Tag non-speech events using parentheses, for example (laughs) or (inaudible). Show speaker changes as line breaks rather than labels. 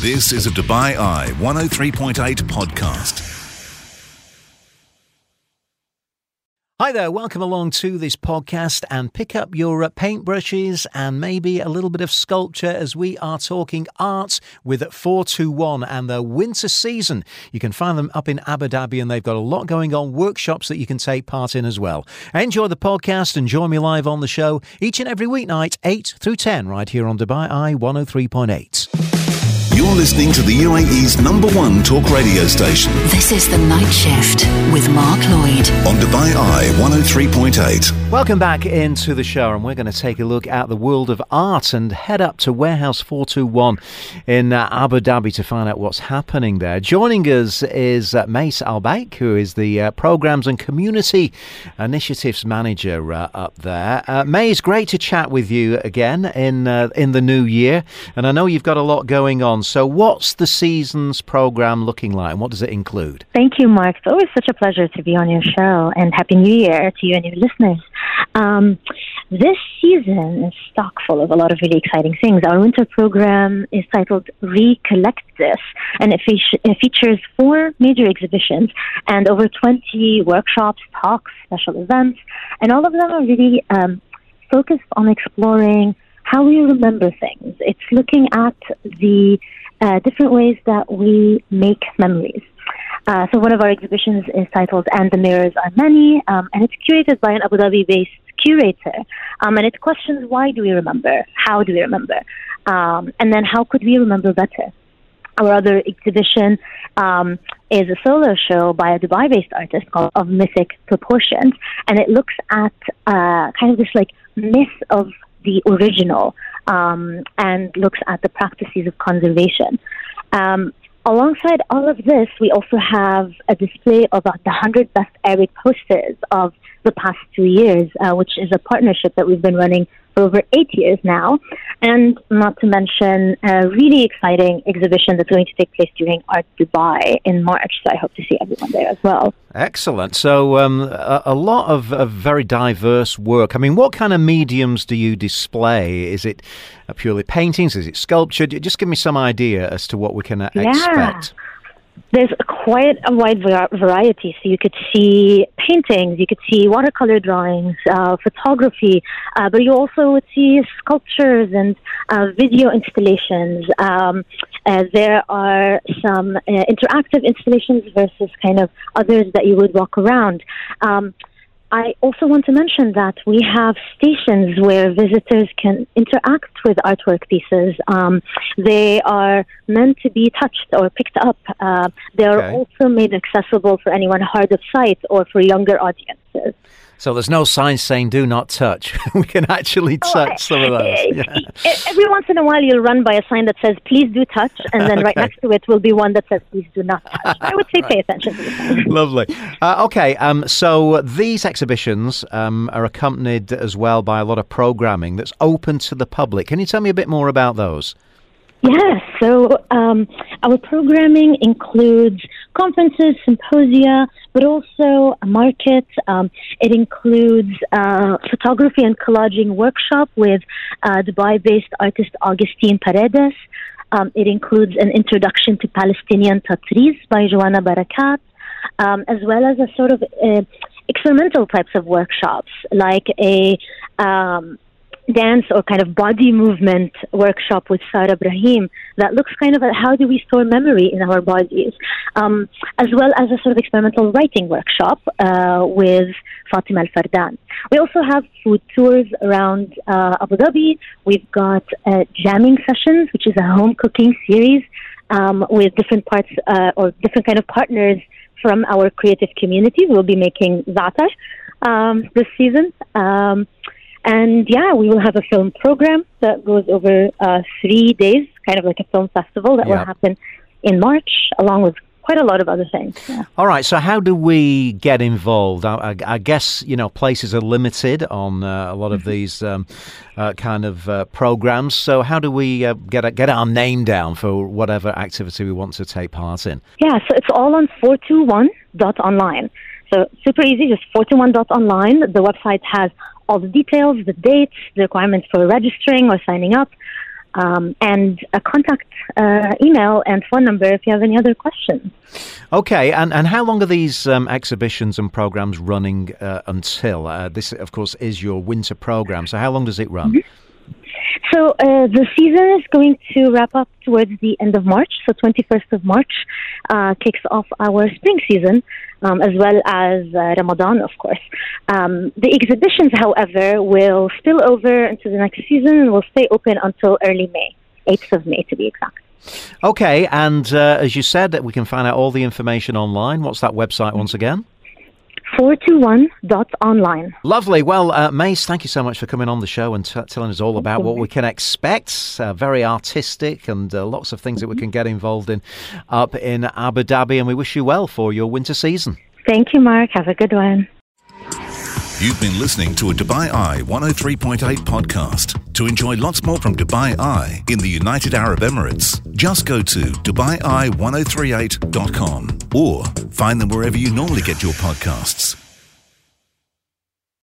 This is a Dubai Eye 103.8 podcast.
Hi there, welcome along to this podcast and pick up your uh, paintbrushes and maybe a little bit of sculpture as we are talking art with 421 and the winter season. You can find them up in Abu Dhabi and they've got a lot going on, workshops that you can take part in as well. Enjoy the podcast and join me live on the show each and every weeknight, 8 through 10, right here on Dubai Eye 103.8.
You're listening to the UAE's number one talk radio station
This is The Night Shift with Mark Lloyd.
on Dubai Eye 103.8.
Welcome back into the show, and we're going to take a look at the world of art and head up to Warehouse 421 in uh, Abu Dhabi to find out what's happening there. Joining us is uh, Mays Albaik, who is the uh, Programs and Community Initiatives Manager uh, up there. Uh, May, it's great to chat with you again in uh, in the new year, and I know you've got a lot going on. So, what's the season's program looking like, and what does it include?
Thank you, Mark. It's always such a pleasure to be on your show, and Happy New Year to you and your listeners. Um, this season is stock full of a lot of really exciting things. Our winter program is titled Recollect This, and it, fe- it features four major exhibitions and over 20 workshops, talks, special events, and all of them are really um, focused on exploring how we remember things. It's looking at the uh, different ways that we make memories. Uh, so one of our exhibitions is titled "And the Mirrors Are Many," um, and it's curated by an Abu Dhabi-based curator, um, and it questions why do we remember, how do we remember, um, and then how could we remember better. Our other exhibition um, is a solo show by a Dubai-based artist called Of Mythic Proportions, and it looks at uh, kind of this like myth of the original um, and looks at the practices of conservation. Um, alongside all of this, we also have a display of the 100 best Arabic posters of the past two years, uh, which is a partnership that we've been running for over eight years now. And not to mention a really exciting exhibition that's going to take place during Art Dubai in March. So I hope to see everyone there as well.
Excellent. So, um, a, a lot of, of very diverse work. I mean, what kind of mediums do you display? Is it uh, purely paintings? Is it sculpture? Just give me some idea as to what we can uh,
Yeah.
expect.
There's quite a wide variety. So you could see paintings, you could see watercolor drawings, uh, photography, uh, but you also would see sculptures and uh, video installations. Um, uh, there are some uh, interactive installations versus kind of others that you would walk around. Um, I also want to mention that we have stations where visitors can interact with artwork pieces. Um, they are meant to be touched or picked up. Uh, they are
Okay.
also made accessible for anyone hard of sight or for younger
So, there's no sign saying "Do not touch." (laughs) we can actually touch some of those. (laughs) Yeah.
Every once in a while, you'll run by a sign that says "Please do touch," and then right next to it will be one that says "Please do not touch." (laughs) I would say pay attention to.
Lovely. Uh, okay, um, so these exhibitions um, are accompanied as well by a lot of programming that's open to the public. Can you tell me a bit more about those?
Yes. So um, our programming includes conferences, symposia, but also a market. Um, it includes uh, photography and collaging workshop with uh, Dubai-based artist Augustine Paredes. Um, it includes an introduction to Palestinian Tatreez by Joanna Barakat, um, as well as a sort of uh, experimental types of workshops, like a um, dance or kind of body movement workshop with Sarah Brahim that looks kind of at how do we store memory in our bodies, um, as well as a sort of experimental writing workshop uh, with Fatima Al Fardan. We also have food tours around uh, Abu Dhabi. We've got uh, jamming sessions, which is a home cooking series um, with different parts uh, or different kind of partners from our creative community. We'll be making za'atar um, this season. And yeah, we will have a film program that goes over uh, three days, kind of like a film festival that
Yeah.
will happen in March, along with quite a lot of other things. Yeah.
All right, so how do we get involved? I, I, I guess you know places are limited on uh, a lot of these um, uh, kind of uh, programs. So how do we uh, get a, get our name down for whatever activity we want to take part in?
Yeah, so it's all on 421.online. So super easy, just 421.online. The website has all the details, the dates, the requirements for registering or signing up. um, and a contact uh, email and phone number if you have any other questions.
Okay, and, and how long are these um, exhibitions and programs running uh, until? Uh, this, of course, is your winter program. So, how long does it run?
Mm-hmm. So uh, the season is going to wrap up towards the end of March. So 21st of March uh, kicks off our spring season, um, as well as uh, Ramadan, of course. Um, the exhibitions, however, will spill over into the next season and will stay open until early May, 8th of May to be exact.
Okay, and uh, as you said, that we can find out all the information online. What's that website once again?
421.online.
Lovely. Well, uh, Mays, thank you so much for coming on the show and t- telling us all about what we can expect. Uh, very artistic and uh, lots of things that we can get involved in up in Abu Dhabi. And we wish you well for your winter season.
Thank you, Mark. Have a good one.
You've been listening to a Dubai Eye 103.8 podcast. To enjoy lots more from Dubai Eye in the United Arab Emirates, just go to DubaiEye1038.com or find them wherever you normally get your podcasts.